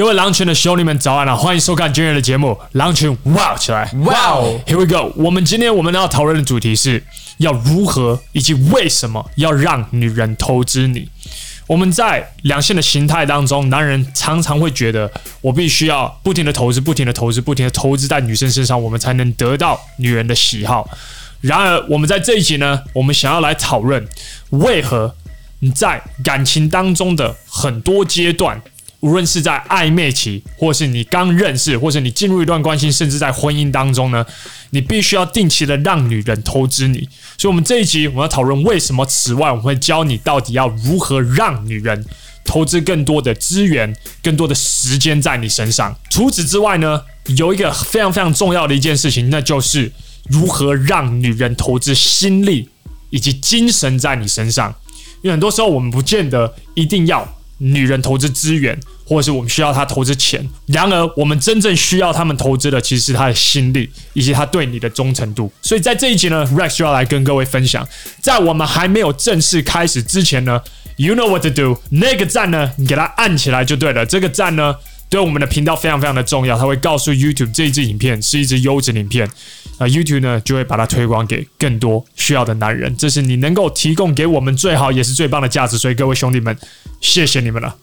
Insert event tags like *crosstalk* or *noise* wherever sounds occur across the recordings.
各位狼群的兄弟们，早安了！欢迎收看今日的节目《狼群哇起来》。哇，Here we go！我们今天我们要讨论的主题是要如何以及为什么要让女人投资你。我们在两性的形态当中，男人常常会觉得，我必须要不停的投资，不停的投资，不停的投资在女生身上，我们才能得到女人的喜好。然而，我们在这一集呢，我们想要来讨论，为何你在感情当中的很多阶段。无论是在暧昧期，或是你刚认识，或是你进入一段关系，甚至在婚姻当中呢，你必须要定期的让女人投资你。所以，我们这一集我们要讨论为什么。此外，我们会教你到底要如何让女人投资更多的资源、更多的时间在你身上。除此之外呢，有一个非常非常重要的一件事情，那就是如何让女人投资心力以及精神在你身上。因为很多时候，我们不见得一定要。女人投资资源，或者是我们需要她投资钱。然而，我们真正需要他们投资的，其实是她的心力，以及她对你的忠诚度。所以在这一集呢，Rex 就要来跟各位分享，在我们还没有正式开始之前呢，You know what to do，那个赞呢，你给它按起来就对了。这个赞呢。对我们的频道非常非常的重要，它会告诉 YouTube 这一支影片是一支优质影片，啊，YouTube 呢就会把它推广给更多需要的男人，这是你能够提供给我们最好也是最棒的价值，所以各位兄弟们，谢谢你们了，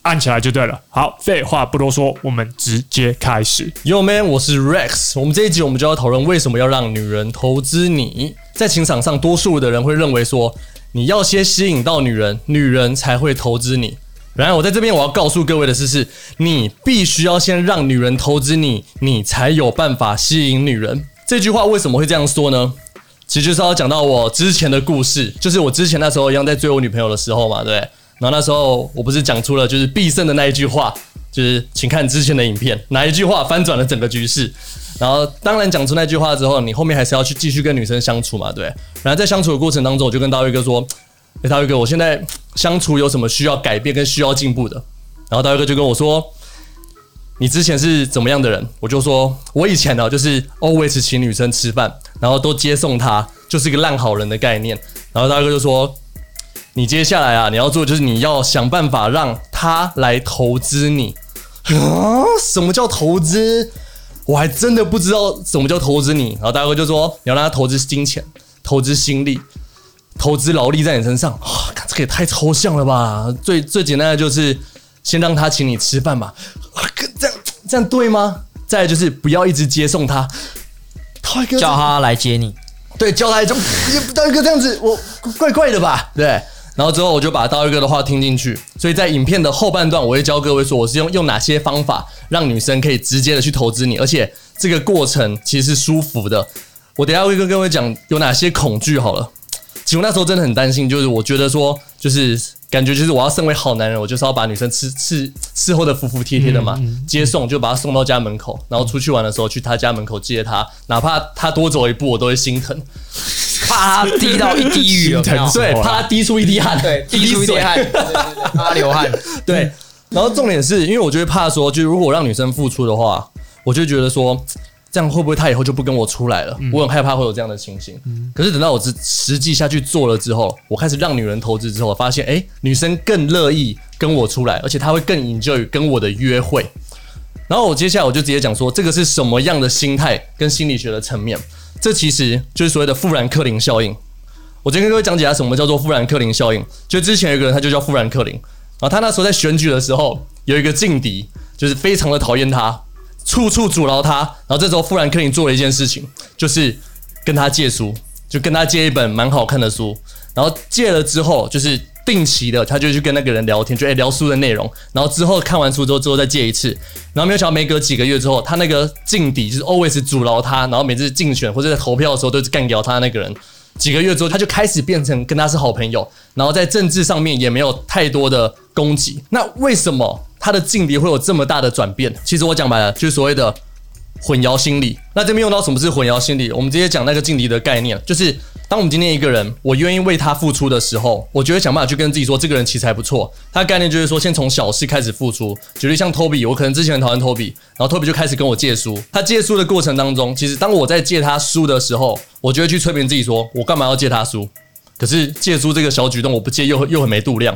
按起来就对了。好，废话不多说，我们直接开始。Yo man，我是 Rex，我们这一集我们就要讨论为什么要让女人投资你。在情场上，多数的人会认为说，你要先吸引到女人，女人才会投资你。然而，我在这边我要告诉各位的是，是你必须要先让女人投资你，你才有办法吸引女人。这句话为什么会这样说呢？其实就是要讲到我之前的故事，就是我之前那时候一样在追我女朋友的时候嘛，对。然后那时候我不是讲出了就是必胜的那一句话，就是请看之前的影片，哪一句话翻转了整个局势。然后当然讲出那句话之后，你后面还是要去继续跟女生相处嘛，对。然后在相处的过程当中，我就跟大卫哥说。哎，大卫哥，我现在相处有什么需要改变跟需要进步的？然后大卫哥就跟我说：“你之前是怎么样的人？”我就说：“我以前呢，就是 always 请女生吃饭，然后都接送她，就是一个烂好人的概念。”然后大卫哥就说：“你接下来啊，你要做就是你要想办法让她来投资你。”啊，什么叫投资？我还真的不知道什么叫投资你。然后大哥就说：“你要让他投资金钱，投资心力。”投资劳力在你身上，哇、哦，这个也太抽象了吧？最最简单的就是先让他请你吃饭嘛，这样这样对吗？再来就是不要一直接送他，他叫他来接你，对，叫他来就刀一个这样子，我怪怪的吧？对，然后之后我就把刀一哥的话听进去，所以在影片的后半段，我会教各位说我是用用哪些方法让女生可以直接的去投资你，而且这个过程其实是舒服的。我等下会跟各位讲有哪些恐惧好了。其实我那时候真的很担心，就是我觉得说，就是感觉就是我要身为好男人，我就是要把女生伺伺伺候的服服帖帖的嘛，嗯嗯、接送就把她送到家门口，然后出去玩的时候去她家门口接她，哪怕她多走一步，我都会心疼，怕她滴到一滴雨，对，怕她滴出一滴汗，对，滴出一滴汗，怕她流汗，*laughs* 对。然后重点是因为我就会怕说，就是如果我让女生付出的话，我就觉得说。这样会不会他以后就不跟我出来了？嗯、我很害怕会有这样的情形。嗯、可是等到我实实际下去做了之后，我开始让女人投资之后，我发现，诶，女生更乐意跟我出来，而且她会更 enjoy 跟我的约会。然后我接下来我就直接讲说，这个是什么样的心态跟心理学的层面？这其实就是所谓的富兰克林效应。我今天跟各位讲解一下什么叫做富兰克林效应。就之前有一个人，他就叫富兰克林，然后他那时候在选举的时候，有一个劲敌，就是非常的讨厌他。处处阻挠他，然后这时候富兰克林做了一件事情，就是跟他借书，就跟他借一本蛮好看的书，然后借了之后，就是定期的，他就去跟那个人聊天，就诶聊书的内容，然后之后看完书之后，之后再借一次，然后没有想到没隔几个月之后，他那个劲敌就是 always 阻挠他，然后每次竞选或者在投票的时候都是干掉他那个人，几个月之后他就开始变成跟他是好朋友，然后在政治上面也没有太多的攻击，那为什么？他的劲敌会有这么大的转变，其实我讲白了就是所谓的混淆心理。那这边用到什么是混淆心理？我们直接讲那个劲敌的概念，就是当我们今天一个人，我愿意为他付出的时候，我就会想办法去跟自己说，这个人其实还不错。他的概念就是说，先从小事开始付出。举例像 Toby，我可能之前很讨厌 Toby，然后 Toby 就开始跟我借书。他借书的过程当中，其实当我在借他书的时候，我就会去催眠自己说，我干嘛要借他书？可是借书这个小举动，我不借又又很没度量。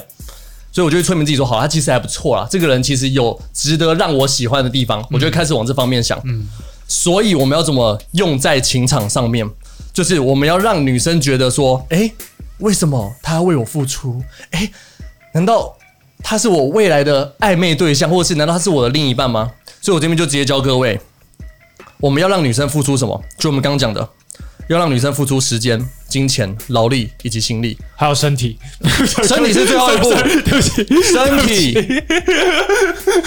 所以我就会催眠自己说，好，他其实还不错啦，这个人其实有值得让我喜欢的地方，我就会开始往这方面想。嗯，所以我们要怎么用在情场上面？就是我们要让女生觉得说，诶，为什么他要为我付出？诶，难道他是我未来的暧昧对象，或者是难道他是我的另一半吗？所以我这边就直接教各位，我们要让女生付出什么？就我们刚刚讲的。要让女生付出时间、金钱、劳力以及心力，还有身体。*laughs* 身体是最后一步，*laughs* 对不起，身体。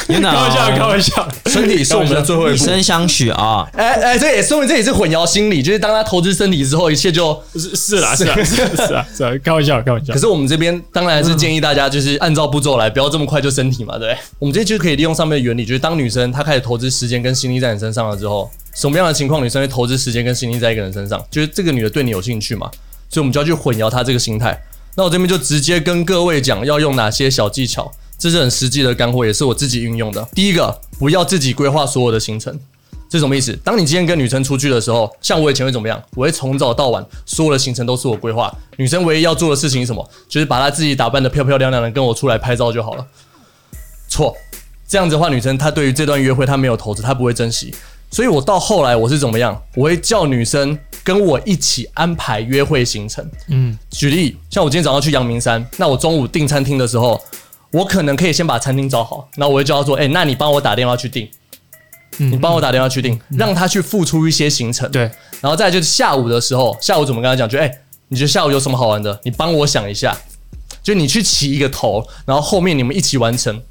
开玩笑，开玩笑。身体是我们的最后一步。以身相许啊！哎哎，这也说明这也是混淆心理，就是当他投资身体之后，一切就是是啦，是啦，是啊，是啦，开玩笑，开玩笑。可是我们这边当然是建议大家，就是按照步骤来，不要这么快就身体嘛，对。我们这边就可以利用上面的原理，就是当女生她开始投资时间跟心力在你身上了之后。什么样的情况女生会投资时间跟心力在一个人身上？就是这个女的对你有兴趣嘛？所以我们就要去混淆她这个心态。那我这边就直接跟各位讲要用哪些小技巧，这是很实际的干货，也是我自己运用的。第一个，不要自己规划所有的行程，这什么意思？当你今天跟女生出去的时候，像我以前会怎么样？我会从早到晚，所有的行程都是我规划。女生唯一要做的事情是什么？就是把她自己打扮得漂漂亮亮的，跟我出来拍照就好了。错，这样子的话，女生她对于这段约会她没有投资，她不会珍惜。所以，我到后来我是怎么样？我会叫女生跟我一起安排约会行程。嗯，举例，像我今天早上去阳明山，那我中午订餐厅的时候，我可能可以先把餐厅找好，那我会叫她说：“哎，那你帮我打电话去订，你帮我打电话去订，让她去付出一些行程。”对。然后再就是下午的时候，下午怎么跟她讲？就哎，你觉得下午有什么好玩的？你帮我想一下，就你去起一个头，然后后面你们一起完成。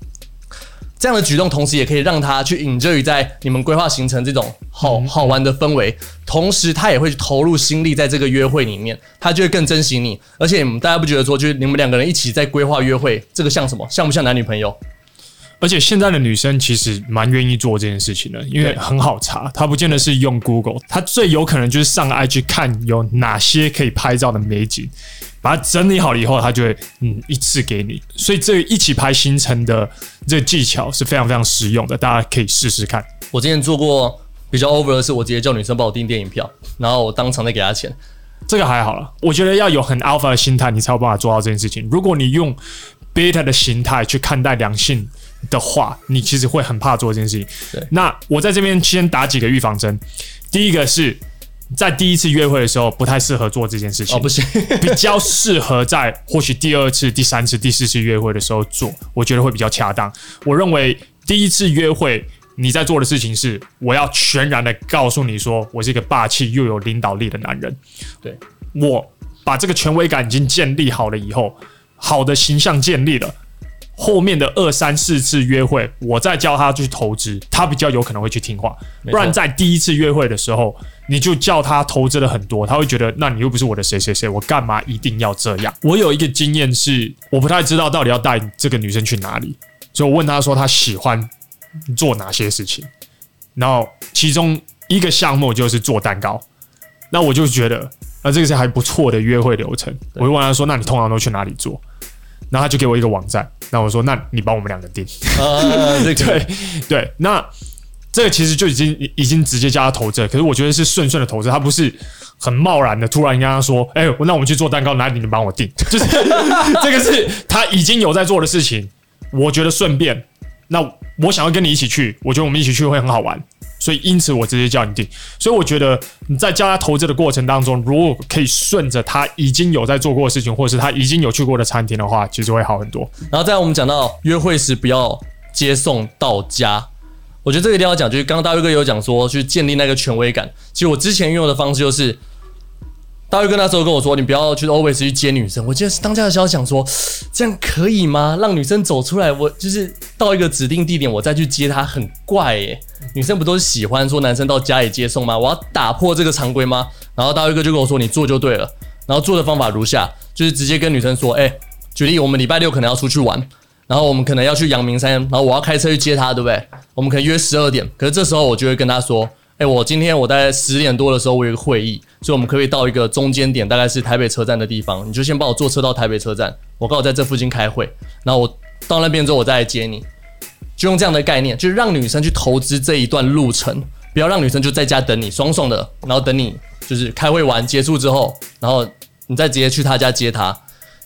这样的举动，同时也可以让他去 enjoy 在你们规划行程这种好好玩的氛围，同时他也会投入心力在这个约会里面，他就会更珍惜你。而且你们大家不觉得说，就是你们两个人一起在规划约会，这个像什么？像不像男女朋友？而且现在的女生其实蛮愿意做这件事情的，因为很好查，她不见得是用 Google，她最有可能就是上 IG 看有哪些可以拍照的美景。把它整理好了以后，她就会嗯一次给你，所以这一起拍行程的这个技巧是非常非常实用的，大家可以试试看。我之前做过比较 over 的是，我直接叫女生帮我订电影票，然后我当场再给她钱，这个还好了。我觉得要有很 alpha 的心态，你才有办法做到这件事情。如果你用 beta 的心态去看待两性的话，你其实会很怕做这件事情。对，那我在这边先打几个预防针，第一个是。在第一次约会的时候，不太适合做这件事情。哦，不是，*laughs* 比较适合在或许第二次、第三次、第四次约会的时候做，我觉得会比较恰当。我认为第一次约会你在做的事情是，我要全然的告诉你说，我是一个霸气又有领导力的男人。对，我把这个权威感已经建立好了以后，好的形象建立了。后面的二三四次约会，我再教他去投资，他比较有可能会去听话。不然在第一次约会的时候，你就叫他投资了很多，他会觉得那你又不是我的谁谁谁，我干嘛一定要这样？我有一个经验是，我不太知道到底要带这个女生去哪里，所以我问他说他喜欢做哪些事情，然后其中一个项目就是做蛋糕，那我就觉得那这个是还不错的约会流程。我就问他说，那你通常都去哪里做？然后他就给我一个网站，那我说，那你帮我们两个订。啊，*laughs* 对对对，那这个其实就已经已经直接叫他投资，可是我觉得是顺顺的投资，他不是很贸然的突然跟他说，哎，那我们去做蛋糕，哪里你帮我订？*laughs* 就是 *laughs* 这个是他已经有在做的事情，我觉得顺便，那我想要跟你一起去，我觉得我们一起去会很好玩。所以，因此我直接叫你订。所以，我觉得你在教他投资的过程当中，如果可以顺着他已经有在做过的事情，或者是他已经有去过的餐厅的话，其实会好很多。然后，再我们讲到约会时不要接送到家，我觉得这个一定要讲。就是刚刚大卫哥有讲说，去建立那个权威感。其实我之前运用的方式就是。大卫哥那时候跟我说：“你不要去 always 去接女生。”我记得当下的时候想说：“这样可以吗？让女生走出来，我就是到一个指定地点，我再去接她，很怪耶。女生不都是喜欢说男生到家里接送吗？我要打破这个常规吗？”然后大卫哥就跟我说：“你做就对了。”然后做的方法如下：就是直接跟女生说：“哎，举例，我们礼拜六可能要出去玩，然后我们可能要去阳明山，然后我要开车去接她，对不对？我们可能约十二点。可是这时候我就会跟她说。”哎、我今天我大概十点多的时候，我有一个会议，所以我们可以到一个中间点，大概是台北车站的地方。你就先帮我坐车到台北车站，我刚好在这附近开会。然后我到那边之后，我再来接你。就用这样的概念，就是让女生去投资这一段路程，不要让女生就在家等你，爽爽的，然后等你就是开会完结束之后，然后你再直接去她家接她。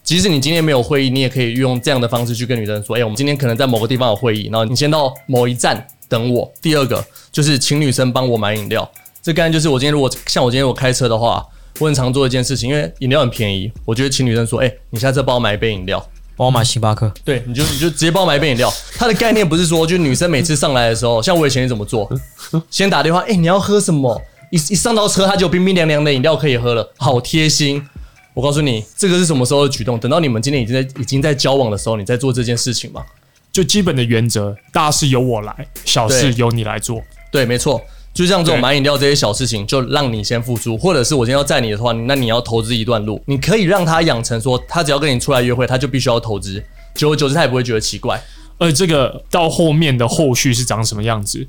即使你今天没有会议，你也可以用这样的方式去跟女生说：“哎、我们今天可能在某个地方有会议，然后你先到某一站等我。”第二个就是请女生帮我买饮料。这刚才就是我今天如果像我今天我开车的话，我很常做一件事情，因为饮料很便宜，我觉得请女生说：“哎、欸，你下次帮我买一杯饮料，帮我买星巴克。”对，你就你就直接帮我买一杯饮料。它的概念不是说，就女生每次上来的时候，像我以前怎么做，先打电话：“哎、欸，你要喝什么？”一一上到车，他就有冰冰凉凉的饮料可以喝了，好贴心。我告诉你，这个是什么时候的举动？等到你们今天已经在已经在交往的时候，你在做这件事情吗？就基本的原则，大事由我来，小事由你来做。对，没错，就像这种买饮料这些小事情，就让你先付出，或者是我今天要载你的话，那你要投资一段路。你可以让他养成说，他只要跟你出来约会，他就必须要投资，久而久之他也不会觉得奇怪。而这个到后面的后续是长什么样子？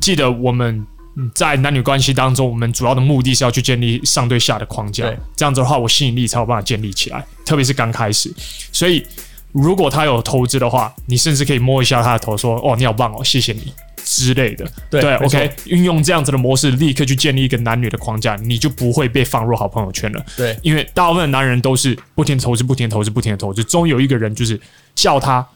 记得我们。在男女关系当中，我们主要的目的是要去建立上对下的框架，这样子的话，我吸引力才有办法建立起来。特别是刚开始，所以如果他有投资的话，你甚至可以摸一下他的头，说：“哦，你好棒哦，谢谢你之类的。”对，对，OK，运用这样子的模式，立刻去建立一个男女的框架，你就不会被放入好朋友圈了。对，因为大部分的男人都是不停投资、不停投资、不停的投资，终有一个人就是叫他。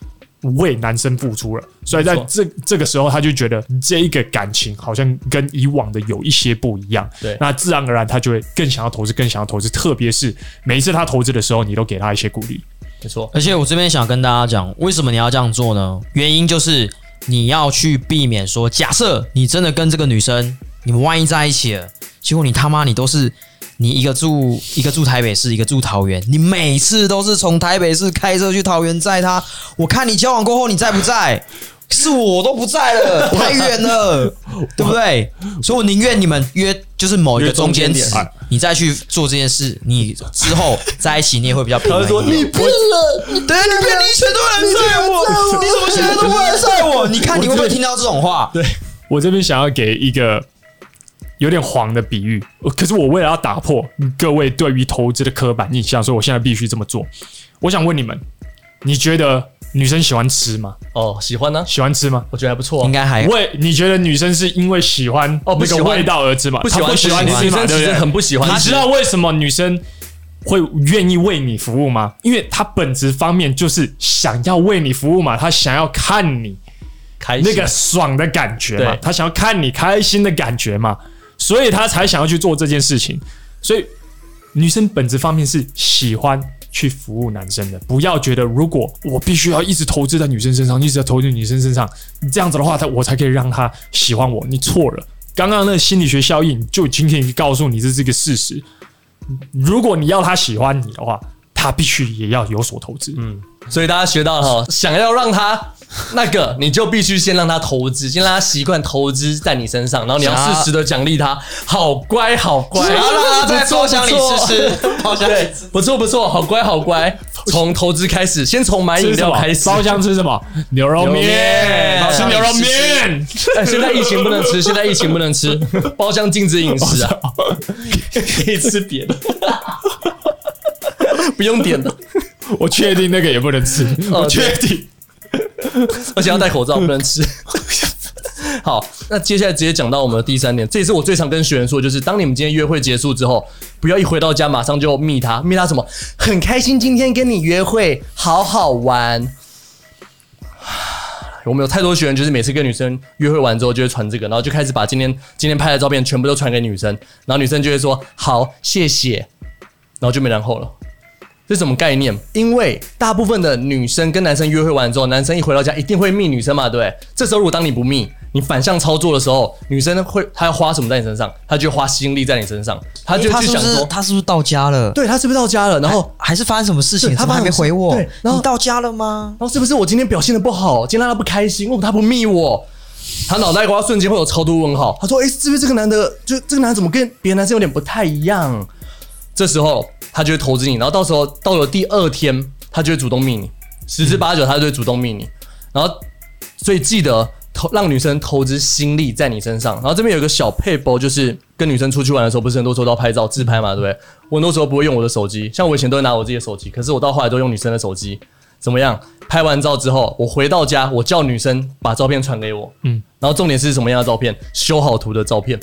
为男生付出了，所以在这这个时候，他就觉得这一个感情好像跟以往的有一些不一样。对，那自然而然他就会更想要投资，更想要投资。特别是每一次他投资的时候，你都给他一些鼓励。没错，而且我这边想跟大家讲，为什么你要这样做呢？原因就是你要去避免说，假设你真的跟这个女生，你们万一在一起了，结果你他妈你都是。你一个住一个住台北市，一个住桃园，你每次都是从台北市开车去桃园载他。我看你交往过后，你在不在？*laughs* 是我都不在了，太远了，对不对？所以我宁愿你们约就是某一个中间点，你再去做这件事，你之后在一起你也会比较平说你变了，对，你变你以前都来晒我，你怎么现在都不来晒我？你看你会不会听到这种话？对，我这边想要给一个。有点黄的比喻，可是我为了要打破各位对于投资的刻板印象，所以我现在必须这么做。我想问你们，你觉得女生喜欢吃吗？哦，喜欢呢？喜欢吃吗？我觉得还不错，应该还。为你觉得女生是因为喜欢哦那个味道而吃吗？不喜欢，不喜欢吃，女生其实很不喜欢。你知道为什么女生会愿意为你服务吗？因为她本质方面就是想要为你服务嘛，她想要看你开心那个爽的感觉嘛，她想要看你开心的感觉嘛。所以他才想要去做这件事情，所以女生本质方面是喜欢去服务男生的。不要觉得如果我必须要一直投资在女生身上，一直在投资在女生身上，这样子的话，他我才可以让他喜欢我。你错了，刚刚那个心理学效应就今天告诉你这是一个事实。如果你要他喜欢你的话，他必须也要有所投资。嗯，所以大家学到了哈，想要让他。*laughs* 那个，你就必须先让他投资，先让他习惯投资在你身上，然后你要适时的奖励他，好乖好乖，然后让他在包厢里吃吃，*laughs* 对，不错不错，好乖好乖，从投资开始，先从买饮料开始，包厢吃什么？牛肉面，吃牛肉面。哎，现在疫情不能吃，*laughs* 现在疫情不能吃，包厢禁止饮食啊，可以吃别的，不用点的，我确定那个也不能吃，我确定。*laughs* 而且要戴口罩，*laughs* 不能吃。*laughs* 好，那接下来直接讲到我们的第三点，这也是我最常跟学员说，就是当你们今天约会结束之后，不要一回到家马上就密他，密他什么？很开心今天跟你约会，好好玩。我们有太多学员，就是每次跟女生约会完之后，就会传这个，然后就开始把今天今天拍的照片全部都传给女生，然后女生就会说好，谢谢，然后就没然后了。这是什么概念？因为大部分的女生跟男生约会完之后，男生一回到家一定会密女生嘛，对不对？这时候如果当你不密，你反向操作的时候，女生会她要花什么在你身上？她就花心力在你身上，她就去想说，她是不是到家了？对，她是不是到家了？然后还，还是发生什么事情？她还没回我。对，然后你到家了吗？然后是不是我今天表现的不好，今天让她不开心？为什么她不密我？她脑袋瓜瞬间会有超多问号。她说：“诶，是不是这个男的？就这个男的怎么跟别的男生有点不太一样？”这时候。他就会投资你，然后到时候到了第二天，他就会主动密你，十之八九他就会主动密你。然后，所以记得投让女生投资心力在你身上。然后这边有一个小配包，就是跟女生出去玩的时候，不是很多时候都要拍照自拍嘛，对不对？我很多时候不会用我的手机，像我以前都会拿我自己的手机，可是我到后来都用女生的手机。怎么样？拍完照之后，我回到家，我叫女生把照片传给我，嗯，然后重点是什么样的照片？修好图的照片。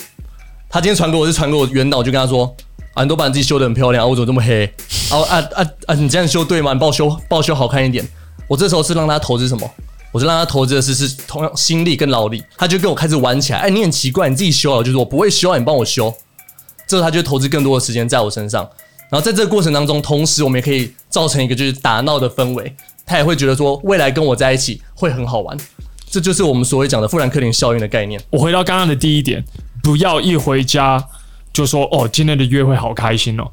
他今天传给我是传给我原导，就跟他说。啊，你都把你自己修得很漂亮，我怎么这么黑？啊啊啊啊！你这样修对吗？你帮我修，帮我修好看一点。我这时候是让他投资什么？我就让他投资的是是同样心力跟劳力。他就跟我开始玩起来。哎，你很奇怪，你自己修啊，就是我不会修，你帮我修。这时候他就投资更多的时间在我身上。然后在这个过程当中，同时我们也可以造成一个就是打闹的氛围。他也会觉得说，未来跟我在一起会很好玩。这就是我们所谓讲的富兰克林效应的概念。我回到刚刚的第一点，不要一回家就说哦，今天的约会好开心哦。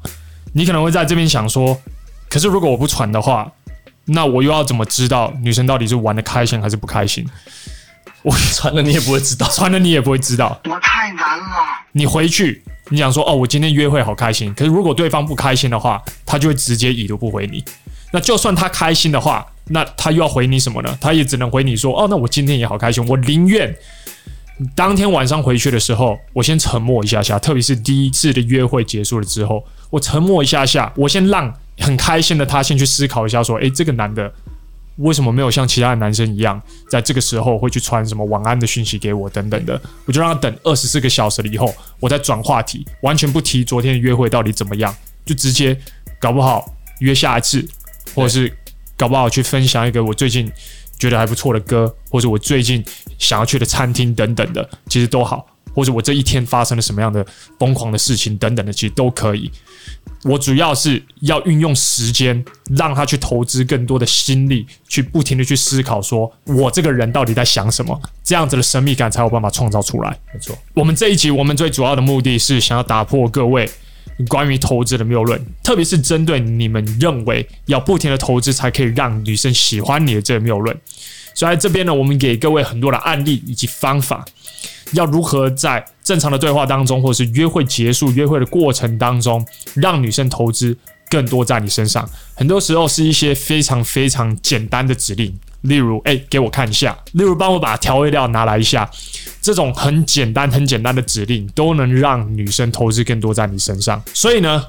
你可能会在这边想说，可是如果我不传的话，那我又要怎么知道女生到底是玩的开心还是不开心？我传了你也不会知道，*laughs* 传了你也不会知道。我太难了。你回去，你想说哦，我今天约会好开心。可是如果对方不开心的话，他就会直接已读不回你。那就算他开心的话，那他又要回你什么呢？他也只能回你说：“哦，那我今天也好开心。”我宁愿当天晚上回去的时候，我先沉默一下下，特别是第一次的约会结束了之后，我沉默一下下，我先让很开心的他先去思考一下，说：“诶，这个男的为什么没有像其他的男生一样，在这个时候会去传什么晚安的讯息给我等等的？”我就让他等二十四个小时了以后，我再转话题，完全不提昨天的约会到底怎么样，就直接搞不好约下一次。或者是搞不好去分享一个我最近觉得还不错的歌，或者我最近想要去的餐厅等等的，其实都好。或者我这一天发生了什么样的疯狂的事情等等的，其实都可以。我主要是要运用时间，让他去投资更多的心力，去不停的去思考，说我这个人到底在想什么，这样子的神秘感才有办法创造出来。没错，我们这一集我们最主要的目的是想要打破各位。关于投资的谬论，特别是针对你们认为要不停的投资才可以让女生喜欢你的这个谬论，所以在这边呢，我们给各位很多的案例以及方法，要如何在正常的对话当中，或者是约会结束、约会的过程当中，让女生投资更多在你身上。很多时候是一些非常非常简单的指令，例如，哎，给我看一下，例如帮我把调味料拿来一下。这种很简单、很简单的指令都能让女生投资更多在你身上。所以呢，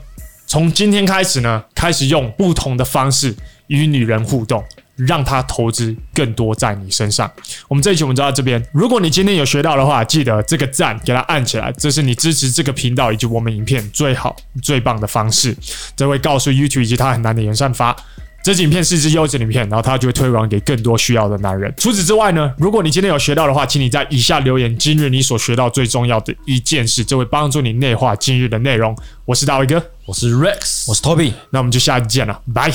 从今天开始呢，开始用不同的方式与女人互动，让她投资更多在你身上。我们这一期我们就到这边。如果你今天有学到的话，记得这个赞给它按起来，这是你支持这个频道以及我们影片最好、最棒的方式。这会告诉 YouTube 以及它很难的演算法。这支影片是一支优质影片，然后它就会推广给更多需要的男人。除此之外呢，如果你今天有学到的话，请你在以下留言今日你所学到最重要的一件事，这会帮助你内化今日的内容。我是大卫哥，我是 Rex，我是 Toby，那我们就下期见了，拜。